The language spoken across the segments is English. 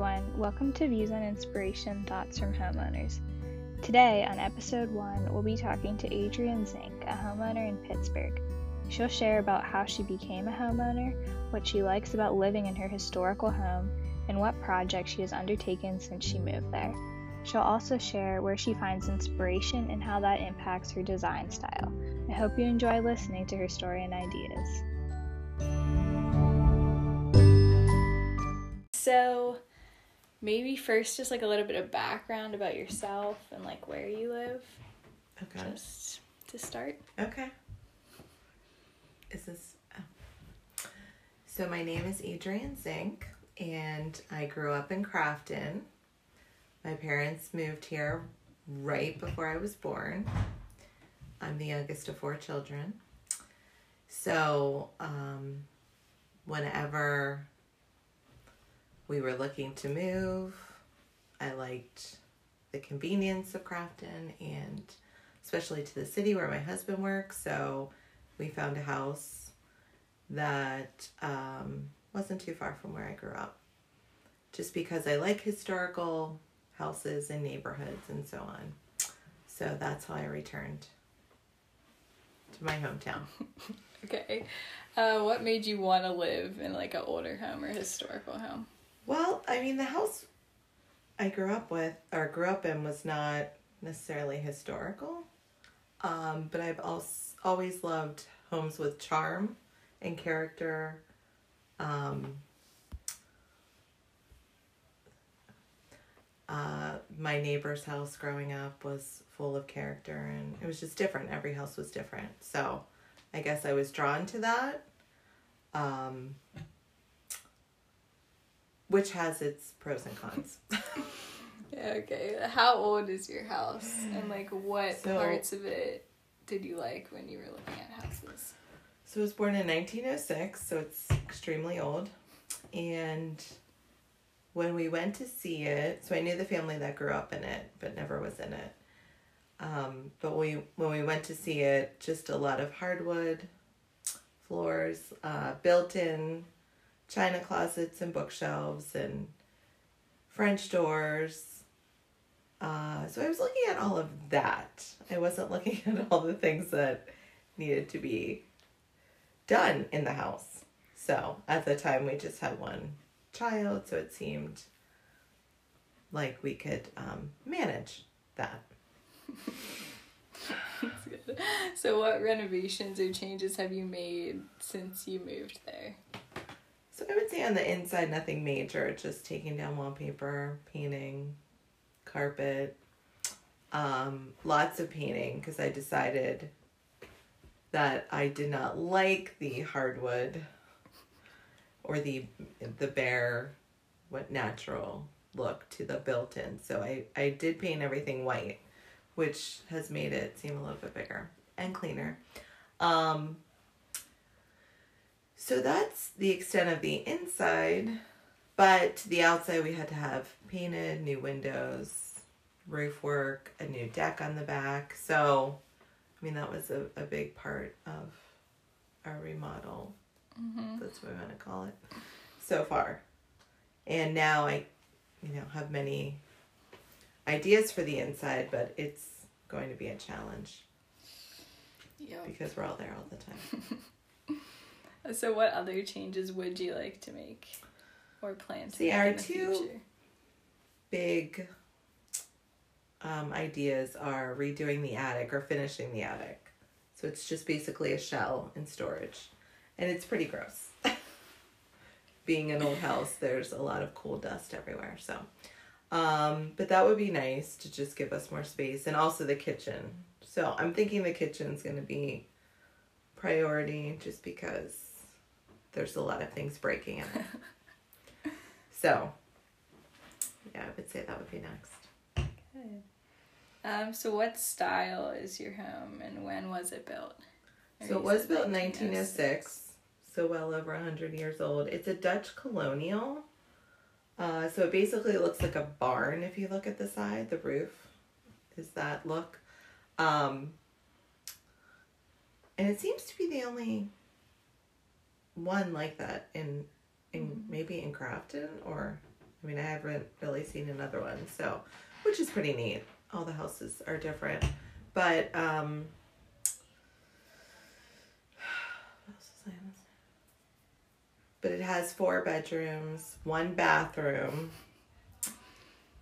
everyone. Welcome to Views on Inspiration Thoughts from Homeowners. Today, on episode one, we'll be talking to Adrienne Zink, a homeowner in Pittsburgh. She'll share about how she became a homeowner, what she likes about living in her historical home, and what projects she has undertaken since she moved there. She'll also share where she finds inspiration and how that impacts her design style. I hope you enjoy listening to her story and ideas. So, maybe first, just like a little bit of background about yourself and like where you live. Okay. Just to start. Okay. Is this? Oh. So my name is Adrian Zink, and I grew up in Crafton. My parents moved here right before I was born. I'm the youngest of four children. So, um, whenever we were looking to move, I liked the convenience of Crafton and especially to the city where my husband works. So, we found a house that um, wasn't too far from where I grew up. Just because I like historical houses and neighborhoods and so on. So that's how I returned to my hometown. Okay. Uh, what made you want to live in like an older home or historical home? Well, I mean, the house I grew up with or grew up in was not necessarily historical, um, but I've also always loved homes with charm and character. Um, uh, my neighbor's house growing up was full of character and it was just different. Every house was different. So I guess I was drawn to that. Um, which has its pros and cons. Okay. How old is your house? And like what So- parts of it did you like when you were looking at houses? So I was born in 1906, so it's extremely old. And when we went to see it, so I knew the family that grew up in it, but never was in it. Um, but we when we went to see it, just a lot of hardwood floors, uh, built-in china closets and bookshelves, and French doors. Uh, so I was looking at all of that. I wasn't looking at all the things that needed to be done in the house. So at the time, we just had one child, so it seemed like we could um, manage that. So what renovations or changes have you made since you moved there? So I would say on the inside, nothing major, just taking down wallpaper, painting, carpet, um, lots of painting because I decided that I did not like the hardwood or the the bare what natural look to the built-in. So I I did paint everything white, which has made it seem a little bit bigger and cleaner. Um, so that's the extent of the inside. But the outside, we had to have painted, new windows, roof work, a new deck on the back. So, I mean, that was a, a big part of our remodel. Mm-hmm. That's what we want to call it so far. And now I, you know, have many ideas for the inside, but it's going to be a challenge Yeah. because we're all there all the time. So what other changes would you like to make or plan to See, make our in the two- future? big um, ideas are redoing the attic or finishing the attic. So it's just basically a shell and storage. And it's pretty gross. Being an old house, there's a lot of cool dust everywhere. So, um, but that would be nice to just give us more space and also the kitchen. So I'm thinking the kitchen's going to be priority just because there's a lot of things breaking in it. so, yeah, I would say that would be next. Good. Um, so what style is your home and when was it built? Or So it was built in 1906, so well over 100 years old. It's a Dutch colonial. Uh, so it basically looks like a barn if you look at the side. The roof is that look. Um, and it seems to be the only one like that in in maybe in Crafton or I mean, I haven't really seen another one, so which is pretty neat. All the houses are different, but um, what else was I gonna say? but it has four bedrooms, one bathroom,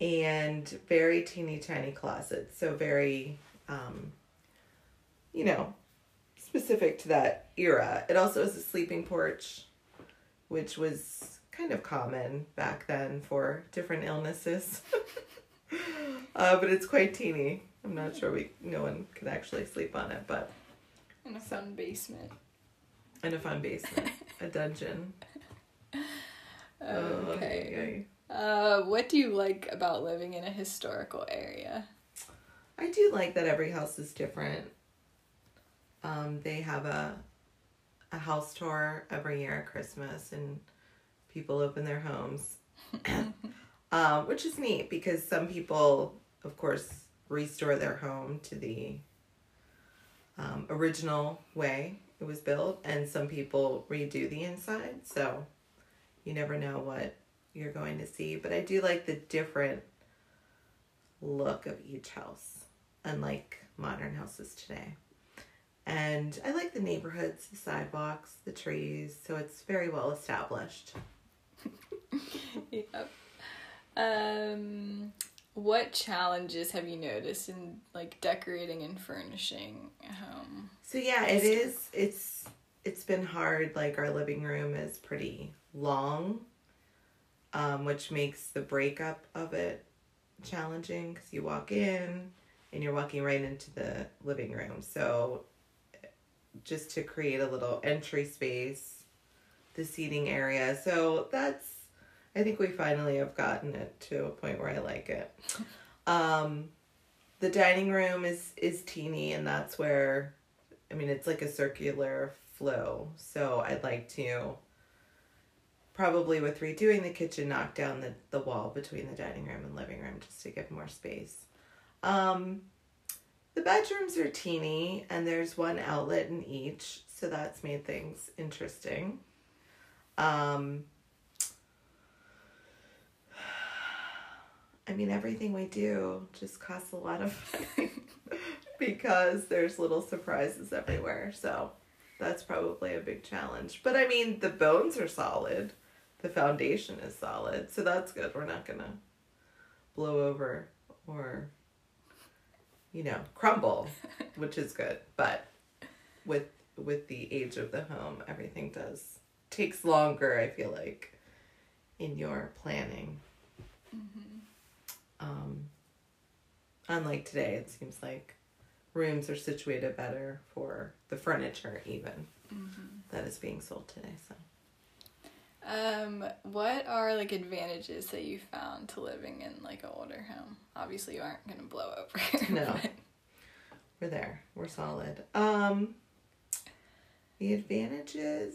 and very teeny tiny closets. So very, um, you know, specific to that era. It also has a sleeping porch, which was kind of common back then for different illnesses. uh, but it's quite teeny. I'm not sure we no one could actually sleep on it, but In a fun basement. in a fun basement, a dungeon. Oh, Okay. Uh, what do you like about living in a historical area? I do like that every house is different. Um, they have a a house tour every year at Christmas, and people open their homes, um, which is neat because some people, of course, restore their home to the um, original way it was built, and some people redo the inside. So you never know what you're going to see, but I do like the different look of each house, unlike modern houses today. And I like the neighborhoods, the sidewalks, the trees, so it's very well established. yep. Um, what challenges have you noticed in like decorating and furnishing a home? So yeah, it is. It's it's been hard. Like our living room is pretty long, um, which makes the breakup of it challenging because you walk in and you're walking right into the living room. So just to create a little entry space, the seating area. So that's. I think we finally have gotten it to a point where I like it. Um, the dining room is is teeny, and that's where I mean, it's like a circular flow. So I'd like to probably with redoing the kitchen knock down the, the wall between the dining room and living room just to give more space. Um, the bedrooms are teeny and there's one outlet in each, so that's made things interesting. Um, I mean, everything we do just costs a lot of money because there's little surprises everywhere. So that's probably a big challenge. But I mean, the bones are solid, the foundation is solid, so that's good. We're not gonna blow over or, you know, crumble, which is good. But with with the age of the home, everything does takes longer. I feel like in your planning. Um, unlike today, it seems like rooms are situated better for the furniture, even that is being sold today. So, Um, what are like advantages that you found to living in like an older home? Obviously, you aren't gonna blow over. No. but- we're there. We're solid. Um, the advantages.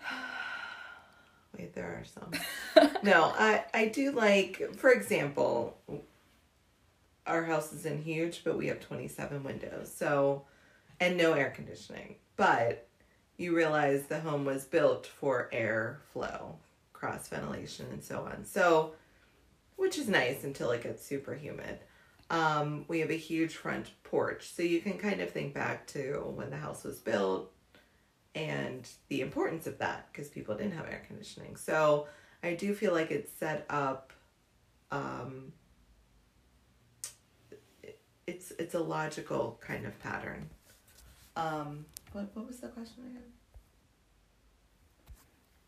Wait, there are some. no, I I do like, for example, our house isn't huge, but we have twenty seven windows, so and no air conditioning. But you realize the home was built for air flow, cross ventilation, and so on. So, which is nice until it gets super humid. Um, we have a huge front porch, so you can kind of think back to when the house was built and the importance of that because people didn't have air conditioning. So I do feel like it's set up. Um, it's it's a logical kind of pattern. Um, what what was the question again?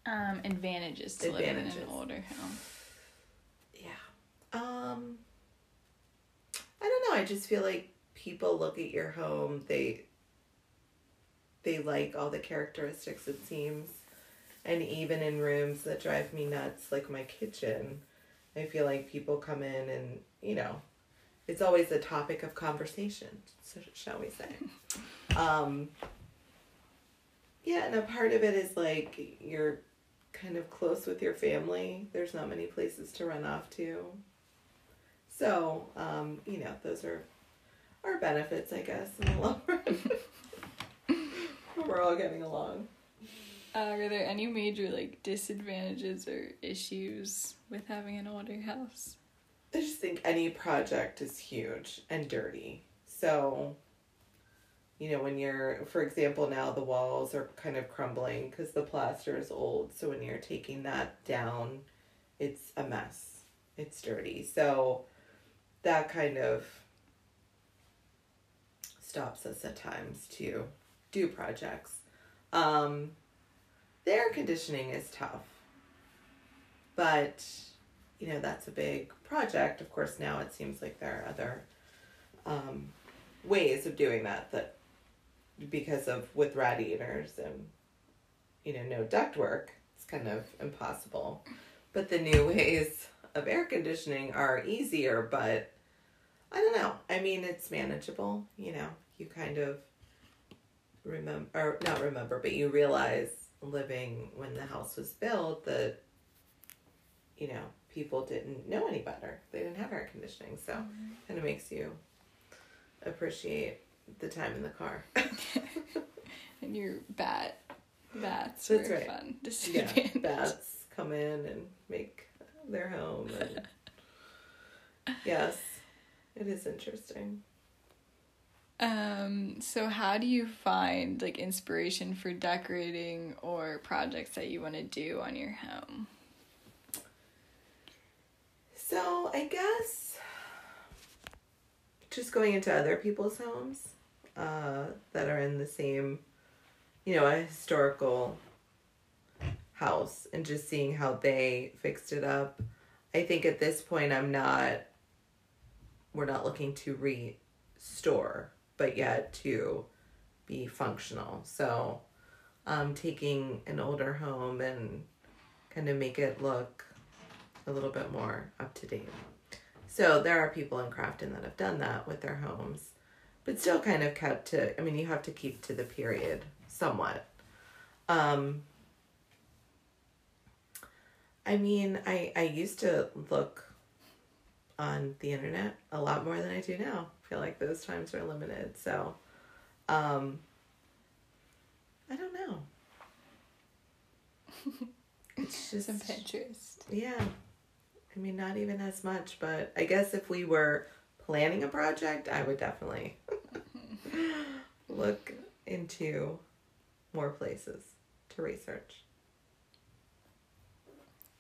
Um, advantages to living in an older home. Yeah. Um I don't know, I just feel like people look at your home, they they like all the characteristics it seems. And even in rooms that drive me nuts like my kitchen, I feel like people come in and, you know, it's always a topic of conversation, so shall we say. Um yeah, and a part of it is like you're kind of close with your family. There's not many places to run off to. So, um, you know, those are our benefits, I guess, in the long run. We're all getting along. Uh, are there any major like disadvantages or issues with having an older house? I just think any project is huge and dirty. So, you know, when you're, for example, now the walls are kind of crumbling because the plaster is old. So when you're taking that down, it's a mess. It's dirty. So that kind of stops us at times to do projects. Um, the air conditioning is tough, but you know that's a big project. Of course, now it seems like there are other um, ways of doing that that because of with radiators and you know no ductwork, it's kind of impossible. But the new ways of air conditioning are easier, but I don't know. I mean, it's manageable. You know, you kind of remember, or not remember, but you realize living when the house was built that, you know, people didn't know any better. They didn't have air conditioning. So Mm-hmm. kind of makes you appreciate the time in the car. And your bat bats That's were right. fun. yeah, bats come in and make their home. And yes, it is interesting. Um, so how do you find like inspiration for decorating or projects that you want to do on your home? So I guess just going into other people's homes uh, that are in the same, you know, a historical house and just seeing how they fixed it up. I think at this point I'm not we're not looking to restore, but yet to be functional. So um taking an older home and kind of make it look a little bit more up to date. So there are people in Crafton that have done that with their homes, but still kind of kept to. I mean, you have to keep to the period somewhat. Um, I mean, I I used to look on the internet a lot more than I do now. I feel like those times are limited. So, um, I don't know. It's just Some Pinterest. yeah. I mean, not even as much, but I guess if we were planning a project, I would definitely look into more places to research.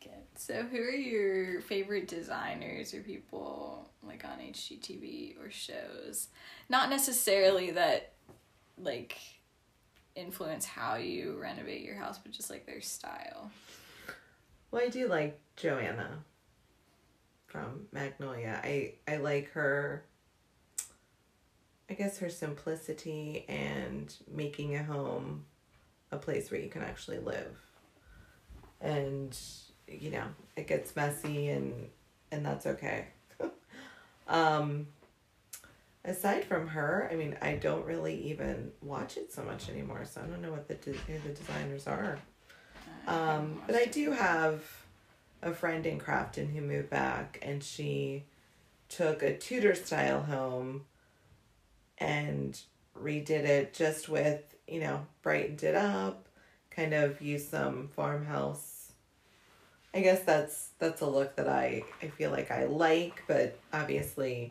Good. So who are your favorite designers or people like on HGTV or shows? Not necessarily that like influence how you renovate your house, but just like their style. Well, I do like Joanna from Magnolia. I I like her I guess her simplicity and making a home a place where you can actually live. And you know, it gets messy and and that's okay. um aside from her, I mean, I don't really even watch it so much anymore, so I don't know what the de- who the designers are. Um, but I do have a friend in Crafton who moved back, and she took a Tudor style home and redid it just with, you know, brightened it up, kind of used some farmhouse. I guess that's that's a look that I I feel like I like, but obviously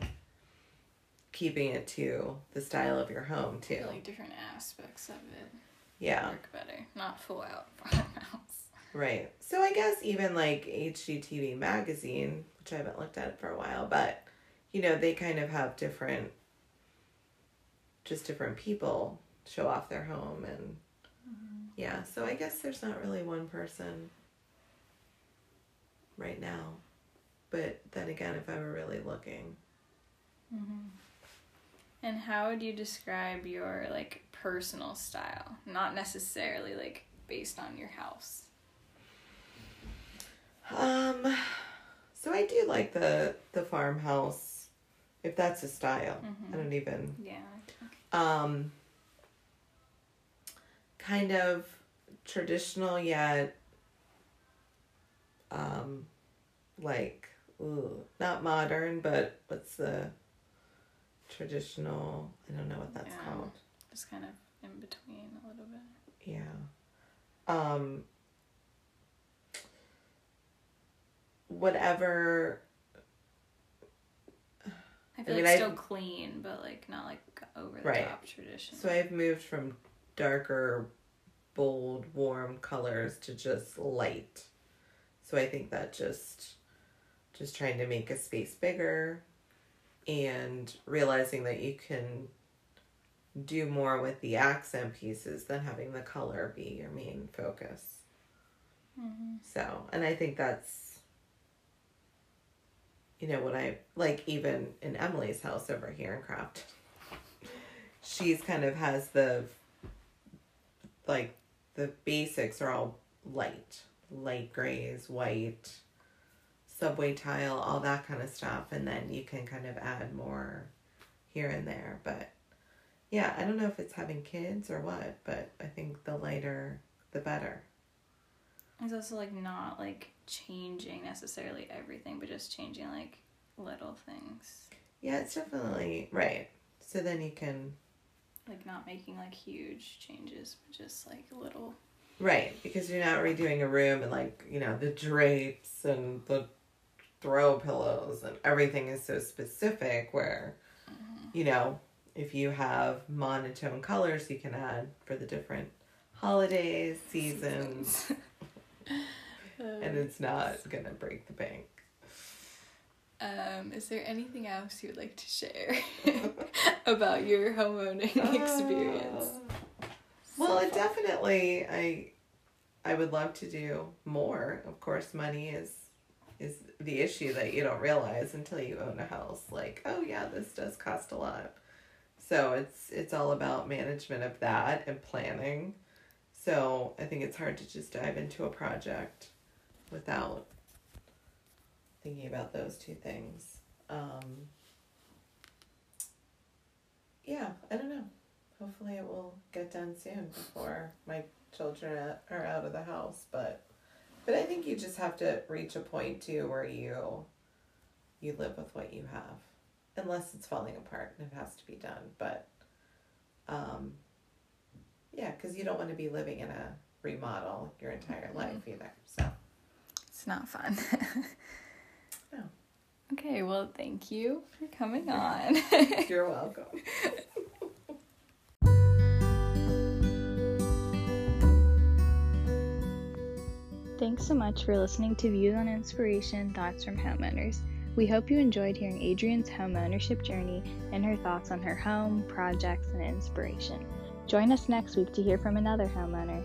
keeping it to the style of your home too. like different aspects of it Yeah. work better. Not full out farmhouse. Right. So I guess even like HGTV magazine, which I haven't looked at for a while, but you know, they kind of have different just different people show off their home and mm-hmm. yeah, so I guess there's not really one person right now. But then again, if I were really looking, mm-hmm. And how would you describe your like personal style? Not necessarily like based on your house. Um so I do like the the farmhouse if that's a style. I don't even Yeah. um kind of traditional yet um like ooh, not modern but what's the traditional i don't know what that's Yeah. called Just kind of in between a little bit. yeah um whatever I feel I mean, like still clean, but like not like over the Right. top tradition. so I've moved from darker, bold, warm colors to just light. So I think that just just trying to make a space bigger and realizing that you can do more with the accent pieces than having the color be your main focus. Mhm. So, and I think that's, you know, when I like, even in Emily's house over here in Craft, she's kind of has the, like, the basics are all light, light grays, white, subway tile, all that kind of stuff. And then you can kind of add more here and there. But yeah, I don't know if it's having kids or what, but I think the lighter, the better. It's also like not like changing necessarily everything, but just changing like little things. Yeah, it's definitely right. So then you can Like not making like huge changes, but just like little. right because you're not redoing a room and like you know the drapes and the throw pillows and everything is so specific. Where mm-hmm. you know if you have monotone colors, you can add for the different holidays, seasons, and it's not gonna break the bank. Um, is there anything else you would like to share about your homeowning experience? Uh, well, it definitely I I would love to do more. Of course, money is is the issue that you don't realize until you own a house. Like, oh yeah, this does cost a lot. So it's it's all about management of that and planning. So I think it's hard to just dive into a project without thinking about those two things. Um, yeah, I don't know. Hopefully, it will get done soon before my children are out of the house. But, but I think you just have to reach a point too where you, you live with what you have, unless it's falling apart and it has to be done. But, um, yeah, because you don't want to be living in a remodel your entire life either. So. It's not fun. No. Oh. Okay, well, thank you for coming on. You're welcome. Thanks so much for listening to Views on Inspiration Thoughts from Homeowners. We hope you enjoyed hearing Adrian's home ownership journey and her thoughts on her home, projects, and inspiration. Join us next week to hear from another homeowner.